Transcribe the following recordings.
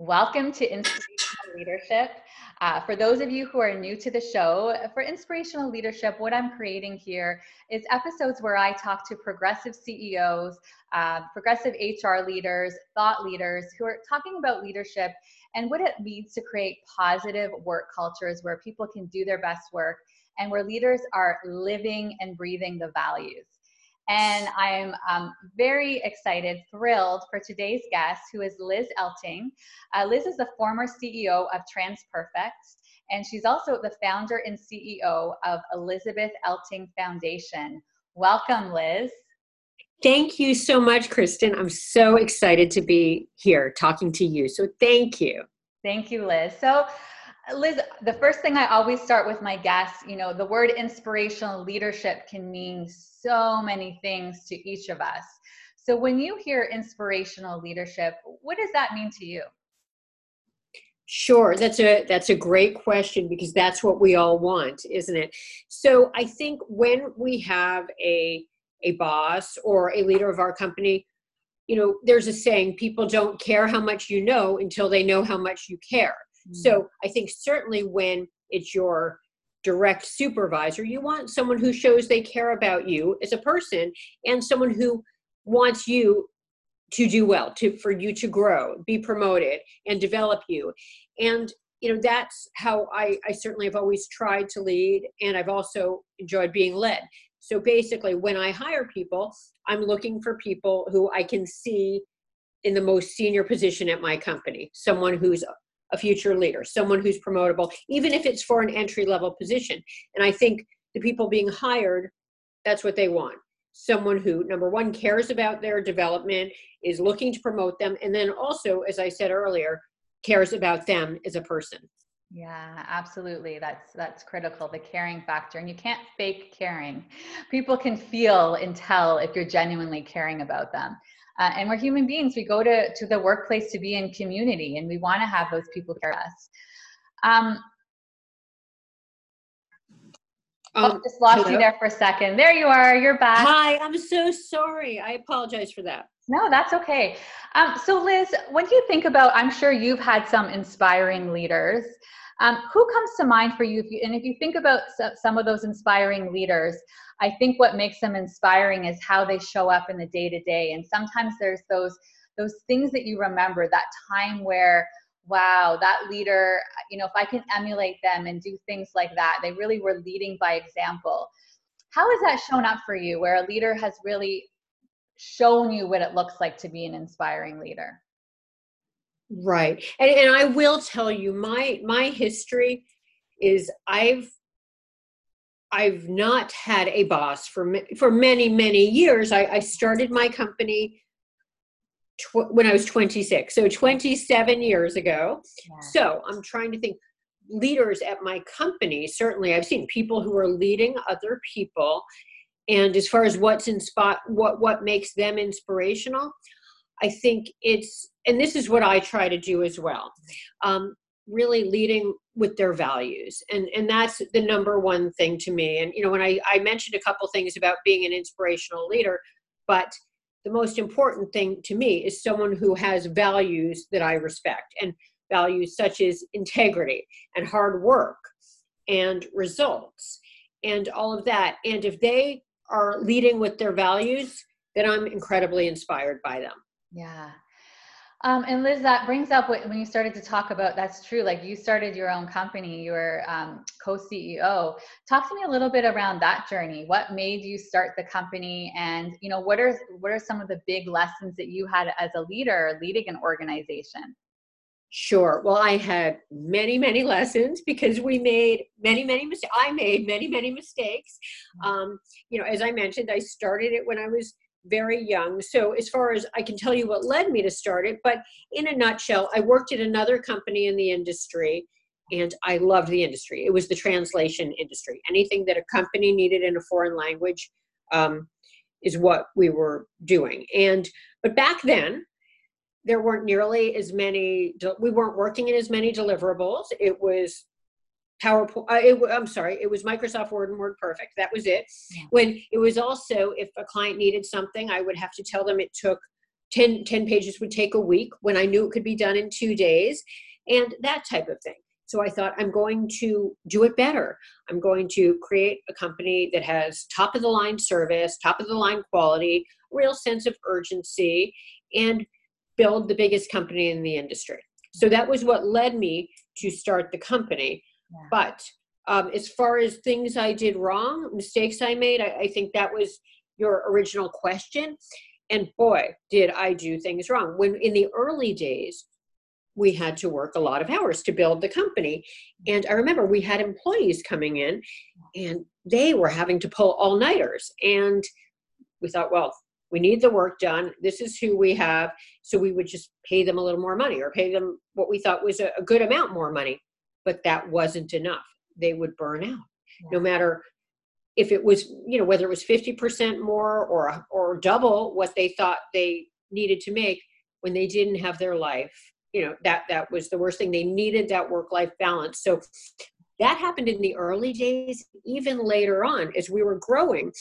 Welcome to Inspirational Leadership. Uh, for those of you who are new to the show, for Inspirational Leadership, what I'm creating here is episodes where I talk to progressive CEOs, uh, progressive HR leaders, thought leaders who are talking about leadership and what it means to create positive work cultures where people can do their best work and where leaders are living and breathing the values. And I'm um, very excited, thrilled for today's guest, who is Liz Elting. Uh, Liz is the former CEO of TransPerfect, and she's also the founder and CEO of Elizabeth Elting Foundation. Welcome, Liz. Thank you so much, Kristen. I'm so excited to be here talking to you. So, thank you. Thank you, Liz. So, Liz, the first thing I always start with my guests, you know, the word inspirational leadership can mean so many things to each of us. So when you hear inspirational leadership, what does that mean to you? Sure, that's a that's a great question because that's what we all want, isn't it? So I think when we have a a boss or a leader of our company, you know, there's a saying people don't care how much you know until they know how much you care. So mm. I think certainly when it's your direct supervisor, you want someone who shows they care about you as a person and someone who wants you to do well, to for you to grow, be promoted, and develop you. And you know that's how I, I certainly have always tried to lead, and I've also enjoyed being led. So basically, when I hire people, I'm looking for people who I can see in the most senior position at my company, someone who's a future leader, someone who's promotable, even if it's for an entry level position. And I think the people being hired, that's what they want. Someone who, number one, cares about their development, is looking to promote them, and then also, as I said earlier, cares about them as a person. Yeah, absolutely. That's that's critical, the caring factor. And you can't fake caring. People can feel and tell if you're genuinely caring about them. Uh, and we're human beings. We go to, to the workplace to be in community, and we want to have those people care us. Um, um, oh, just lost hello? you there for a second. There you are. You're back. Hi. I'm so sorry. I apologize for that. No, that's okay. Um, so, Liz, when you think about, I'm sure you've had some inspiring leaders. Um, who comes to mind for you, if you? And if you think about some of those inspiring leaders, I think what makes them inspiring is how they show up in the day to day. And sometimes there's those those things that you remember, that time where wow, that leader, you know, if I can emulate them and do things like that, they really were leading by example. How has that shown up for you where a leader has really shown you what it looks like to be an inspiring leader? Right. And, and I will tell you my my history is I've I've not had a boss for for many many years. I, I started my company tw- when I was 26, so 27 years ago. Yeah. So I'm trying to think. Leaders at my company, certainly, I've seen people who are leading other people, and as far as what's in spot, what what makes them inspirational, I think it's, and this is what I try to do as well. Um, really leading with their values. And and that's the number one thing to me. And you know when i i mentioned a couple things about being an inspirational leader but the most important thing to me is someone who has values that i respect and values such as integrity and hard work and results and all of that. And if they are leading with their values then i'm incredibly inspired by them. Yeah um, and Liz, that brings up what, when you started to talk about that's true. Like you started your own company, you were um, co-CEO. Talk to me a little bit around that journey. What made you start the company, and you know what are what are some of the big lessons that you had as a leader leading an organization? Sure. Well, I had many, many lessons because we made many, many mistakes. I made many, many mistakes. Mm-hmm. Um, you know, as I mentioned, I started it when I was very young. So, as far as I can tell you what led me to start it, but in a nutshell, I worked at another company in the industry and I loved the industry. It was the translation industry. Anything that a company needed in a foreign language um, is what we were doing. And, but back then, there weren't nearly as many, we weren't working in as many deliverables. It was PowerPoint. Uh, it, I'm sorry, it was Microsoft Word and Word Perfect. That was it. Yeah. When it was also, if a client needed something, I would have to tell them it took 10, 10 pages would take a week when I knew it could be done in two days, and that type of thing. So I thought, I'm going to do it better. I'm going to create a company that has top of the line service, top of the line quality, real sense of urgency, and build the biggest company in the industry. So that was what led me to start the company. Yeah. But um, as far as things I did wrong, mistakes I made, I, I think that was your original question. And boy, did I do things wrong. When in the early days, we had to work a lot of hours to build the company. And I remember we had employees coming in and they were having to pull all nighters. And we thought, well, we need the work done. This is who we have. So we would just pay them a little more money or pay them what we thought was a, a good amount more money. But that wasn't enough. They would burn out. Yeah. No matter if it was, you know, whether it was 50% more or or double what they thought they needed to make when they didn't have their life you know that that was the worst thing they needed that work life balance so that happened in the early days even later on as we were growing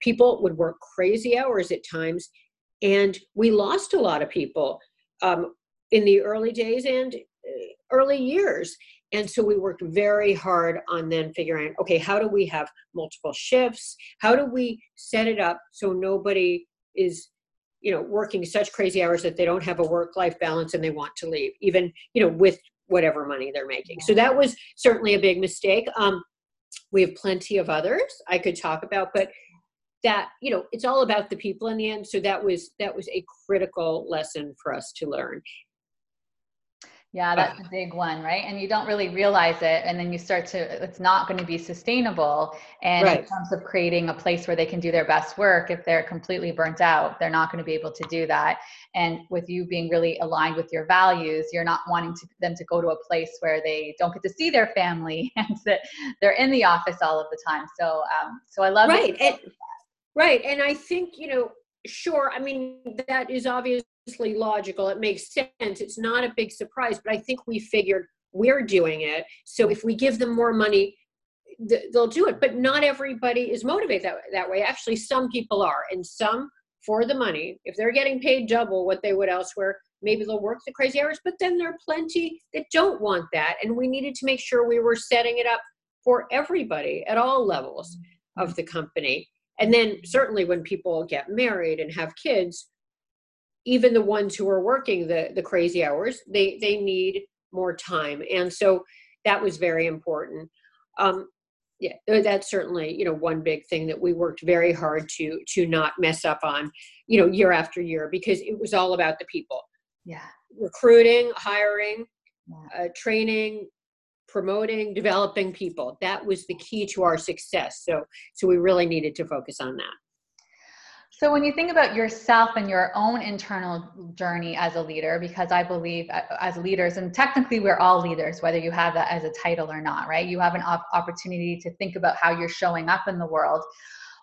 people would work crazy hours at times and we lost a lot of people um, in the early days and uh, early years and so we worked very hard on then figuring okay how do we have multiple shifts? How do we set it up so nobody is you know working such crazy hours that they don't have a work life balance and they want to leave even you know with whatever money they're making? So that was certainly a big mistake. Um, we have plenty of others i could talk about but that you know it's all about the people in the end. So that was that was a critical lesson for us to learn yeah, that's a big one, right? And you don't really realize it. And then you start to, it's not going to be sustainable. And right. in terms of creating a place where they can do their best work, if they're completely burnt out, they're not going to be able to do that. And with you being really aligned with your values, you're not wanting to, them to go to a place where they don't get to see their family and that they're in the office all of the time. So, um, so I love right. And, right. And I think, you know, sure. I mean, that is obvious logical. It makes sense. It's not a big surprise, but I think we figured we're doing it. So if we give them more money, they'll do it. But not everybody is motivated that, that way. Actually, some people are, and some for the money. If they're getting paid double what they would elsewhere, maybe they'll work the crazy hours. But then there are plenty that don't want that. And we needed to make sure we were setting it up for everybody at all levels of the company. And then certainly when people get married and have kids, even the ones who are working the the crazy hours they they need more time and so that was very important. Um yeah that's certainly you know one big thing that we worked very hard to to not mess up on you know year after year because it was all about the people. Yeah. Recruiting hiring yeah. uh, training promoting developing people that was the key to our success so so we really needed to focus on that so, when you think about yourself and your own internal journey as a leader, because I believe uh, as leaders, and technically we're all leaders, whether you have that as a title or not, right? You have an op- opportunity to think about how you're showing up in the world.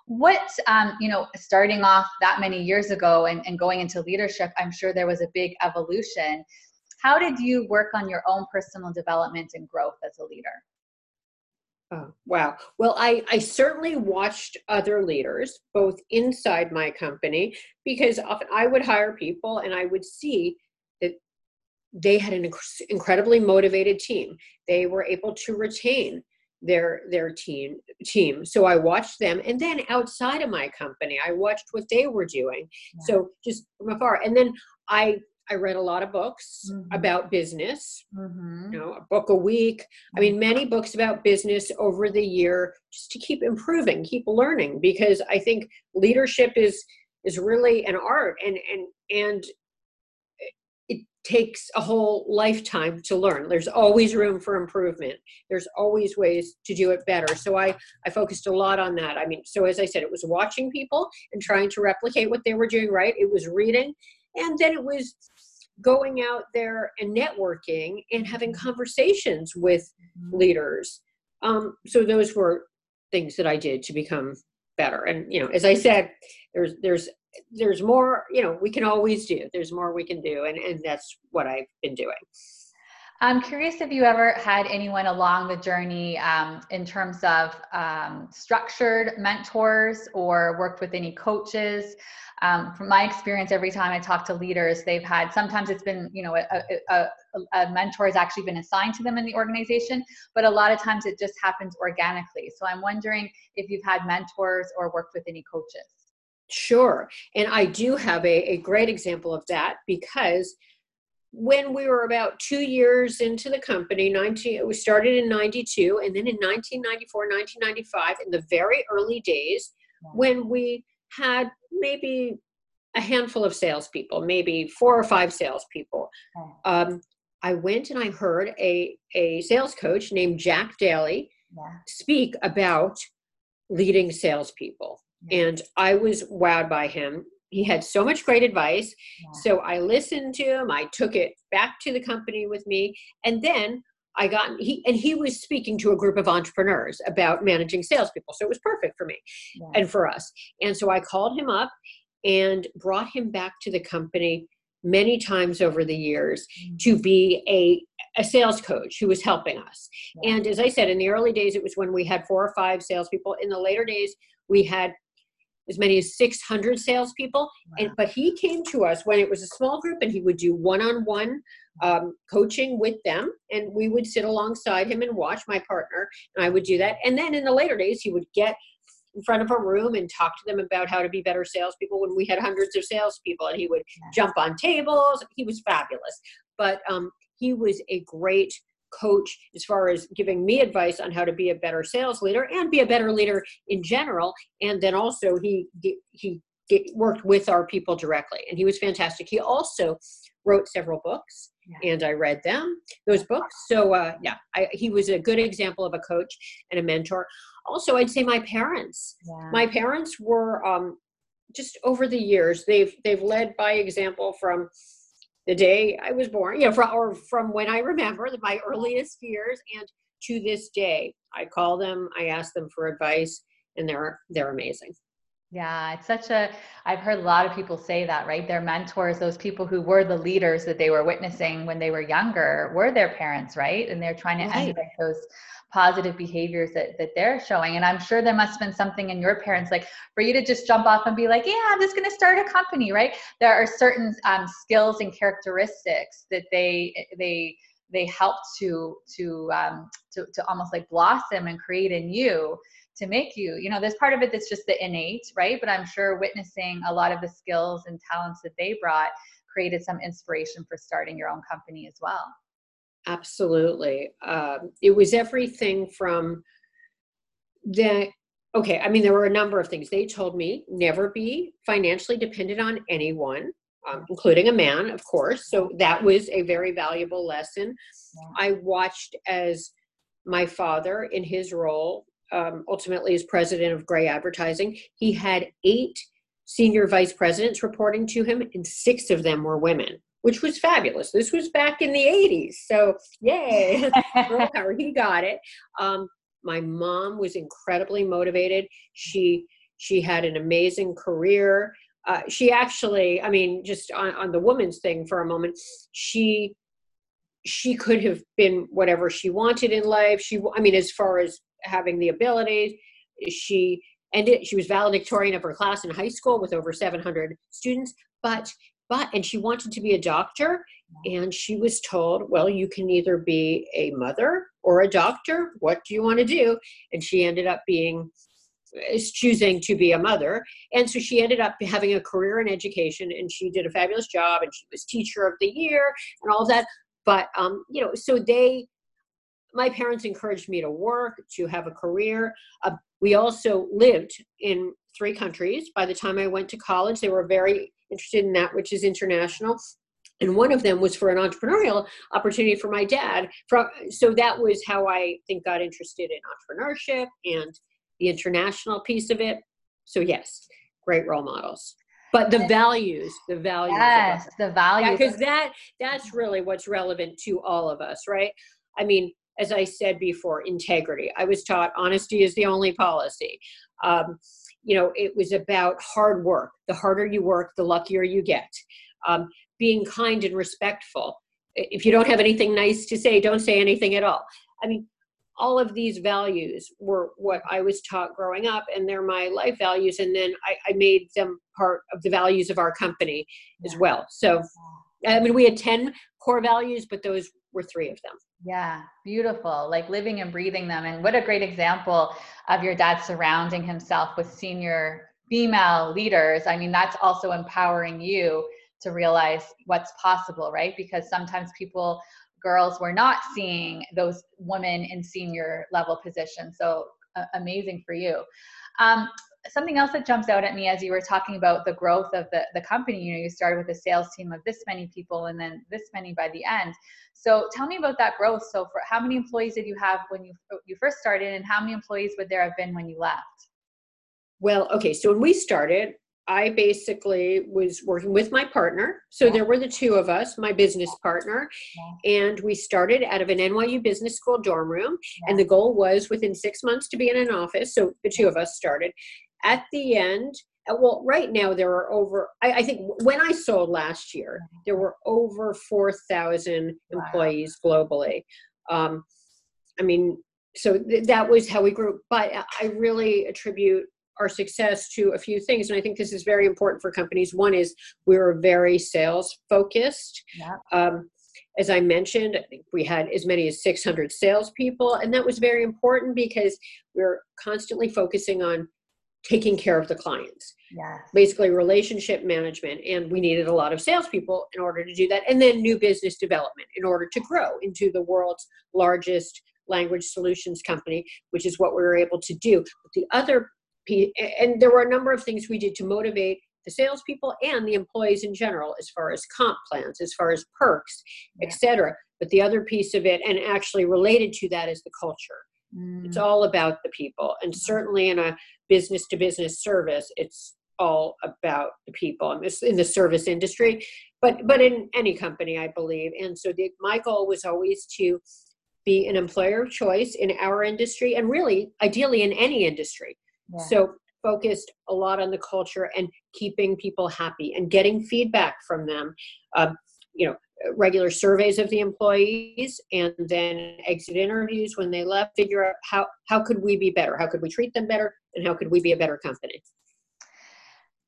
What, um, you know, starting off that many years ago and, and going into leadership, I'm sure there was a big evolution. How did you work on your own personal development and growth as a leader? Oh, wow. Well, I, I certainly watched other leaders, both inside my company, because often I would hire people and I would see that they had an inc- incredibly motivated team. They were able to retain their their team team so i watched them and then outside of my company i watched what they were doing yeah. so just from afar and then i I read a lot of books mm-hmm. about business, mm-hmm. you know, a book a week. I mean, many books about business over the year just to keep improving, keep learning, because I think leadership is is really an art and and and it takes a whole lifetime to learn there's always room for improvement there's always ways to do it better so i i focused a lot on that i mean so as i said it was watching people and trying to replicate what they were doing right it was reading and then it was going out there and networking and having mm-hmm. conversations with mm-hmm. leaders. Um, so those were things that I did to become better. And you know, as I said, there's there's there's more. You know, we can always do. There's more we can do, and and that's what I've been doing. I'm curious if you ever had anyone along the journey um, in terms of um, structured mentors or worked with any coaches. Um, from my experience, every time I talk to leaders, they've had sometimes it's been, you know, a, a, a, mentor has actually been assigned to them in the organization, but a lot of times it just happens organically. So I'm wondering if you've had mentors or worked with any coaches. Sure. And I do have a, a great example of that because when we were about two years into the company, 19, we started in 92, and then in 1994, 1995, in the very early days, when we had maybe a handful of salespeople, maybe four or five salespeople, um, I went and I heard a, a sales coach named Jack Daly yeah. speak about leading salespeople. Yeah. And I was wowed by him he had so much great advice. Yeah. So I listened to him. I took it back to the company with me, and then I got he and he was speaking to a group of entrepreneurs about managing salespeople. So it was perfect for me yeah. and for us. And so I called him up and brought him back to the company many times over the years mm-hmm. to be a a sales coach who was helping us. Yeah. And as I said, in the early days, it was when we had four or five salespeople. In the later days, we had as many as 600 salespeople. Wow. And but he came to us when it was a small group, and he would do one-on-one um, coaching with them, and we would sit alongside him and watch my partner, and I would do that. And then in the later days, he would get in front of a room and talk to them about how to be better salespeople when we had hundreds of salespeople, and he would jump on tables. He was fabulous, but um, he was a great coach as far as giving me advice on how to be a better sales leader and be a better leader in general and then also he he worked with our people directly and he was fantastic he also wrote several books yeah. and i read them those books so uh, yeah I, he was a good example of a coach and a mentor also i'd say my parents yeah. my parents were um, just over the years they've they've led by example from the day I was born, you know, from, or from when I remember my earliest years and to this day. I call them, I ask them for advice, and they're they're amazing. Yeah, it's such a I've heard a lot of people say that, right? Their mentors, those people who were the leaders that they were witnessing when they were younger, were their parents, right? And they're trying to right. emulate those positive behaviors that, that they're showing. And I'm sure there must have been something in your parents, like for you to just jump off and be like, yeah, I'm just going to start a company, right? There are certain um, skills and characteristics that they, they, they help to, to, um, to, to almost like blossom and create in you to make you you know there's part of it that's just the innate right but i'm sure witnessing a lot of the skills and talents that they brought created some inspiration for starting your own company as well Absolutely. Um, it was everything from the, okay, I mean, there were a number of things. They told me never be financially dependent on anyone, um, including a man, of course. So that was a very valuable lesson. Yeah. I watched as my father, in his role, um, ultimately as president of Grey Advertising, he had eight senior vice presidents reporting to him, and six of them were women which was fabulous. This was back in the 80s. So, yay, girl power, he got it. Um, my mom was incredibly motivated. She she had an amazing career. Uh, she actually, I mean, just on, on the woman's thing for a moment, she she could have been whatever she wanted in life. She, I mean, as far as having the abilities, she ended. She was valedictorian of her class in high school with over 700 students, but but and she wanted to be a doctor and she was told well you can either be a mother or a doctor. What do you want to do? And she ended up being choosing to be a mother. And so she ended up having a career in education and she did a fabulous job and she was teacher of the year and all of that. But um you know so they my parents encouraged me to work to have a career. Uh, we also lived in three countries. By the time i went to college they were very interested in that, which is international. And one of them was for an entrepreneurial opportunity for my dad. From so that was how I think got interested in entrepreneurship and the international piece of it. So yes, great role models but the values the values yes the values because that that's really what's relevant to all of us right i mean as i said before integrity i was taught honesty is the only policy um, you know, it was about hard work. The harder you work, the luckier you get. Um, being kind and respectful. if you don't have anything nice to say, don't say anything at all. I mean, all of these values were what I was taught growing up, and they're my life values. And then I, I made them part of the values of our company yeah. as well. So, I mean, we had 10 core values, but those were three of them. Yeah, beautiful. Like living and breathing them. And what a great example of your dad surrounding himself with senior female leaders. I mean, that's also empowering you to realize what's possible, right? Because sometimes people, girls, were not seeing those women in senior level positions. So uh, amazing for you. Um, something else that jumps out at me as you were talking about the growth of the, the company you know you started with a sales team of this many people and then this many by the end. So tell me about that growth. So for how many employees did you have when you you first started and how many employees would there have been when you left? Well okay so when we started I basically was working with my partner. So there were the two of us, my business partner, and we started out of an NYU Business School dorm room. And the goal was within six months to be in an office. So the two of us started at the end uh, well right now there are over I, I, think when i sold last year there were over 4000 employees wow. globally um, i mean so th- that was how we grew but i really attribute our success to a few things and i think this is very important for companies one is we were very sales focused yeah. um, as I mentioned, I think we had as many as 600 salespeople, and that was very important because we we're constantly focusing on taking care of the clients. Yeah. Basically, relationship management. And we needed a lot of salespeople in order to do that. And then new business development in order to grow into the world's largest language solutions company, which is what we were able to do. But the other piece, and there were a number of things we did to motivate the salespeople and the employees in general, as far as comp plans, as far as perks, yeah. etc. But the other piece of it, and actually related to that, is the culture. Mm. It's all about the people. And certainly in a business to business service, it's all about the people in this in the service industry, but but in any company, I believe. And so the, my goal was always to be an employer of choice in our industry, and really, ideally, in any industry. Yeah. So focused a lot on the culture and keeping people happy and getting feedback from them. Um, you know, regular surveys of the employees and then exit interviews when they left figure out how how could we be better? How could we treat them better? And how could we be a better company?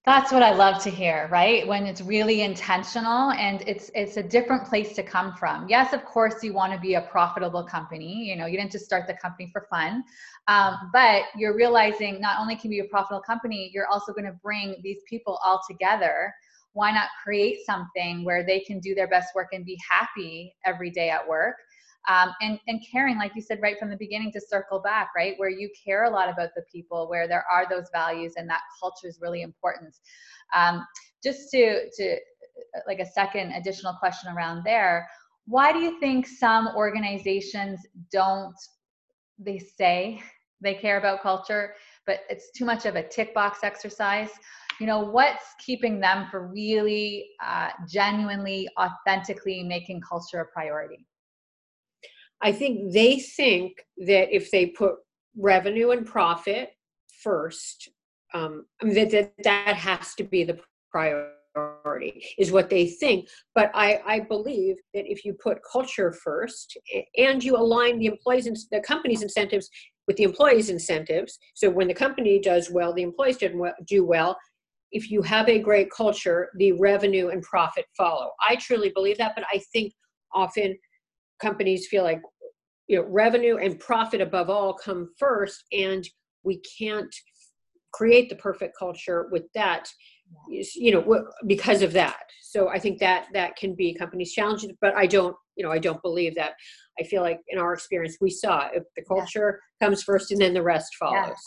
That's what i love to hear right? When it's really intentional and it's it's a different place to come from. Yes of course you want to be a profitable company you know you didn't just start the company for fun um, but you're realizing not only can you be a profitable company you're also going to bring these people all together why not create something where they can do their best work and be happy every day at work? Um, and and caring like you said right from the beginning to circle back right where you care a lot about the people where there are those values and that culture is really important. Um, just to to like a second additional question around there why do you think some organizations don't they say they care about culture but it's too much of a tick box exercise you know what's keeping them from really uh, genuinely authentically making culture a priority? I think they think that if they put revenue and profit first um, that, that that has to be the priority is what they think. But I, I believe that if you put culture first and you align the employees and the company's incentives with the employees incentives so when the company does well the employees do well if you have a great culture, the revenue and profit follow. I truly believe that, but I think often companies feel like you know revenue and profit above all come first, and we can't create the perfect culture with that you know because of that so i think that that can be companies challenges but i don't you know i don't believe that i feel like in our experience we saw if the culture yeah. comes first and then the rest follows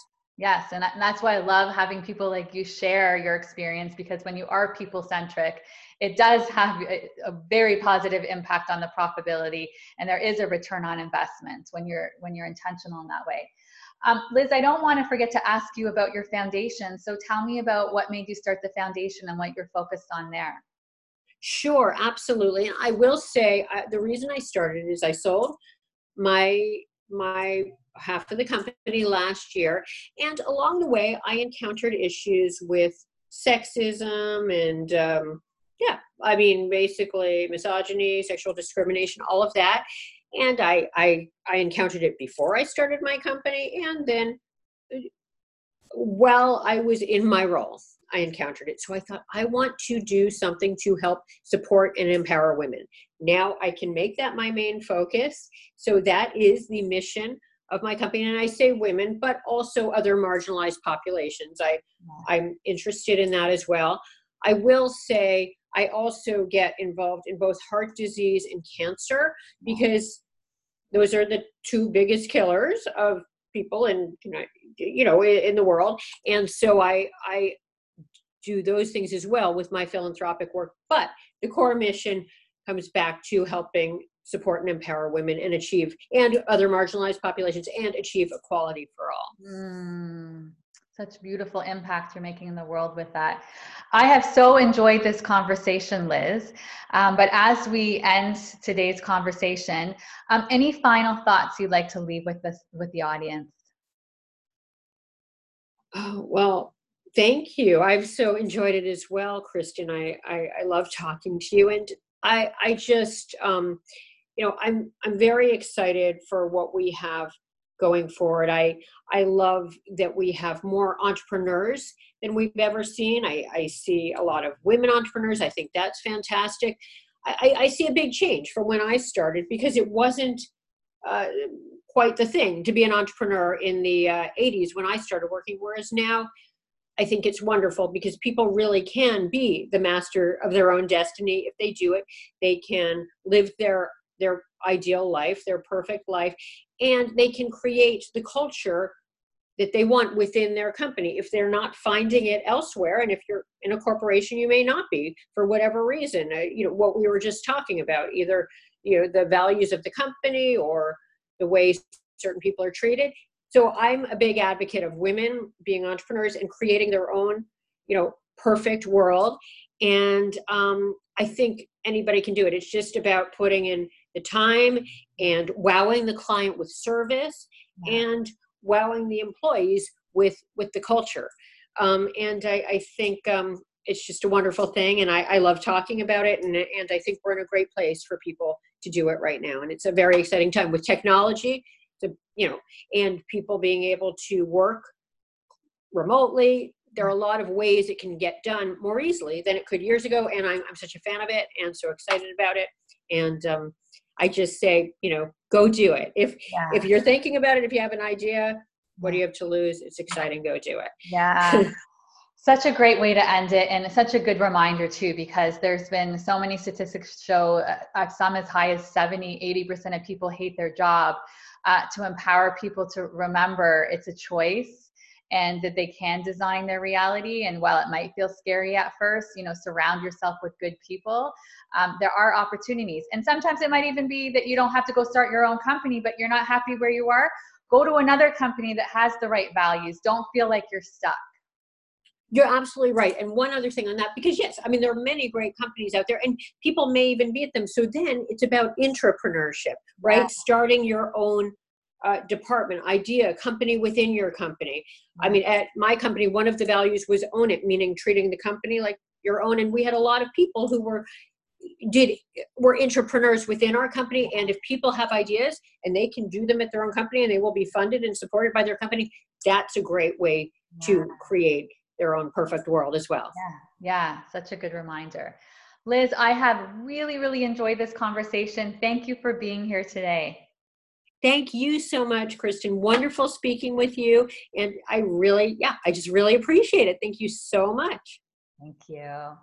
Yes, and that's why I love having people like you share your experience because when you are people centric, it does have a, very positive impact on the profitability, and there is a return on investment when you're when you're intentional in that way. Um, Liz, I don't want to forget to ask you about your foundation. So tell me about what made you start the foundation and what you're focused on there. Sure, absolutely. I will say I, the reason I started is I sold my my half of the company last year. And along the way, I encountered issues with sexism and um, yeah, I mean, basically misogyny, sexual discrimination, all of that. And I, I, I encountered it before I started my company, and then while I was in my role, I encountered it. So I thought, I want to do something to help support and empower women. Now I can make that my main focus. So that is the mission of my company. And I say women, but also other marginalized populations. I, I'm interested in that as well. I will say I also get involved in both heart disease and cancer because those are the two biggest killers of people in you know in the world and so i i do those things as well with my philanthropic work but the core mission comes back to helping support and empower women and achieve and other marginalized populations and achieve equality for all. Mm, such beautiful impact you're making in the world with that. I have so enjoyed this conversation liz. Um, but as we end today's conversation um, any final thoughts you'd like to leave with this with the audience? Oh, well thank you. I've so enjoyed it as well kristen. I i, I love talking to you and i i just um you know i'm i'm very excited for what we have going forward. I i love that we have more entrepreneurs than we've ever seen. I i see a lot of women entrepreneurs. I think that's fantastic. I i see a big change from when i started because it wasn't uh, quite the thing to be an entrepreneur in the uh, 80s when i started working whereas now I think it's wonderful because people really can be the master of their own destiny. If they do it. They can live their their ideal life, their perfect life, and they can create the culture that they want within their company. If they're not finding it elsewhere and if you're in a corporation you may not be for whatever reason. Uh, you know what we were just talking about either you know the values of the company or the way certain people are treated. So i'm a big advocate of women being entrepreneurs and creating their own you know perfect world. And um, i think anybody can do it. It's just about putting in the time and wowing the client with service and wowing the employees with with the culture. Um, and I, I think um, it's just a wonderful thing and I, I, love talking about it and, and i think we're in a great place for people to do it right now. And it's a very exciting time with technology to you know and people being able to work remotely there are a lot of ways it can get done more easily than it could years ago and i'm, I'm such a fan of it and so excited about it and um, I just say, you know, go do it. If yeah. if you're thinking about it, if you have an idea, what do you have to lose? It's exciting. Go do it. Yeah. such a great way to end it and such a good reminder too because there's been so many statistics show uh, some as high as 70 80% of people hate their job uh, to empower people to remember it's a choice and that they can design their reality. And while it might feel scary at first, you know, surround yourself with good people. Um, there are opportunities. And sometimes it might even be that you don't have to go start your own company, but you're not happy where you are. Go to another company that has the right values. Don't feel like you're stuck. You're absolutely right. And one other thing on that, because yes, I mean, there are many great companies out there and people may even be at them. So then it's about intrapreneurship, right? Yeah. Starting your own uh, department, idea, company within your company. I mean, at my company, one of the values was own it, meaning treating the company like your own. And we had a lot of people who were did were entrepreneurs within our company and if people have ideas and they can do them at their own company and they will be funded and supported by their company that's a great way yeah. to create their own perfect world as well yeah yeah such a good reminder liz i have really really enjoyed this conversation thank you for being here today Thank you so much, Kristen. Wonderful speaking with you. And I really, yeah, I just really appreciate it. Thank you so much. Thank you.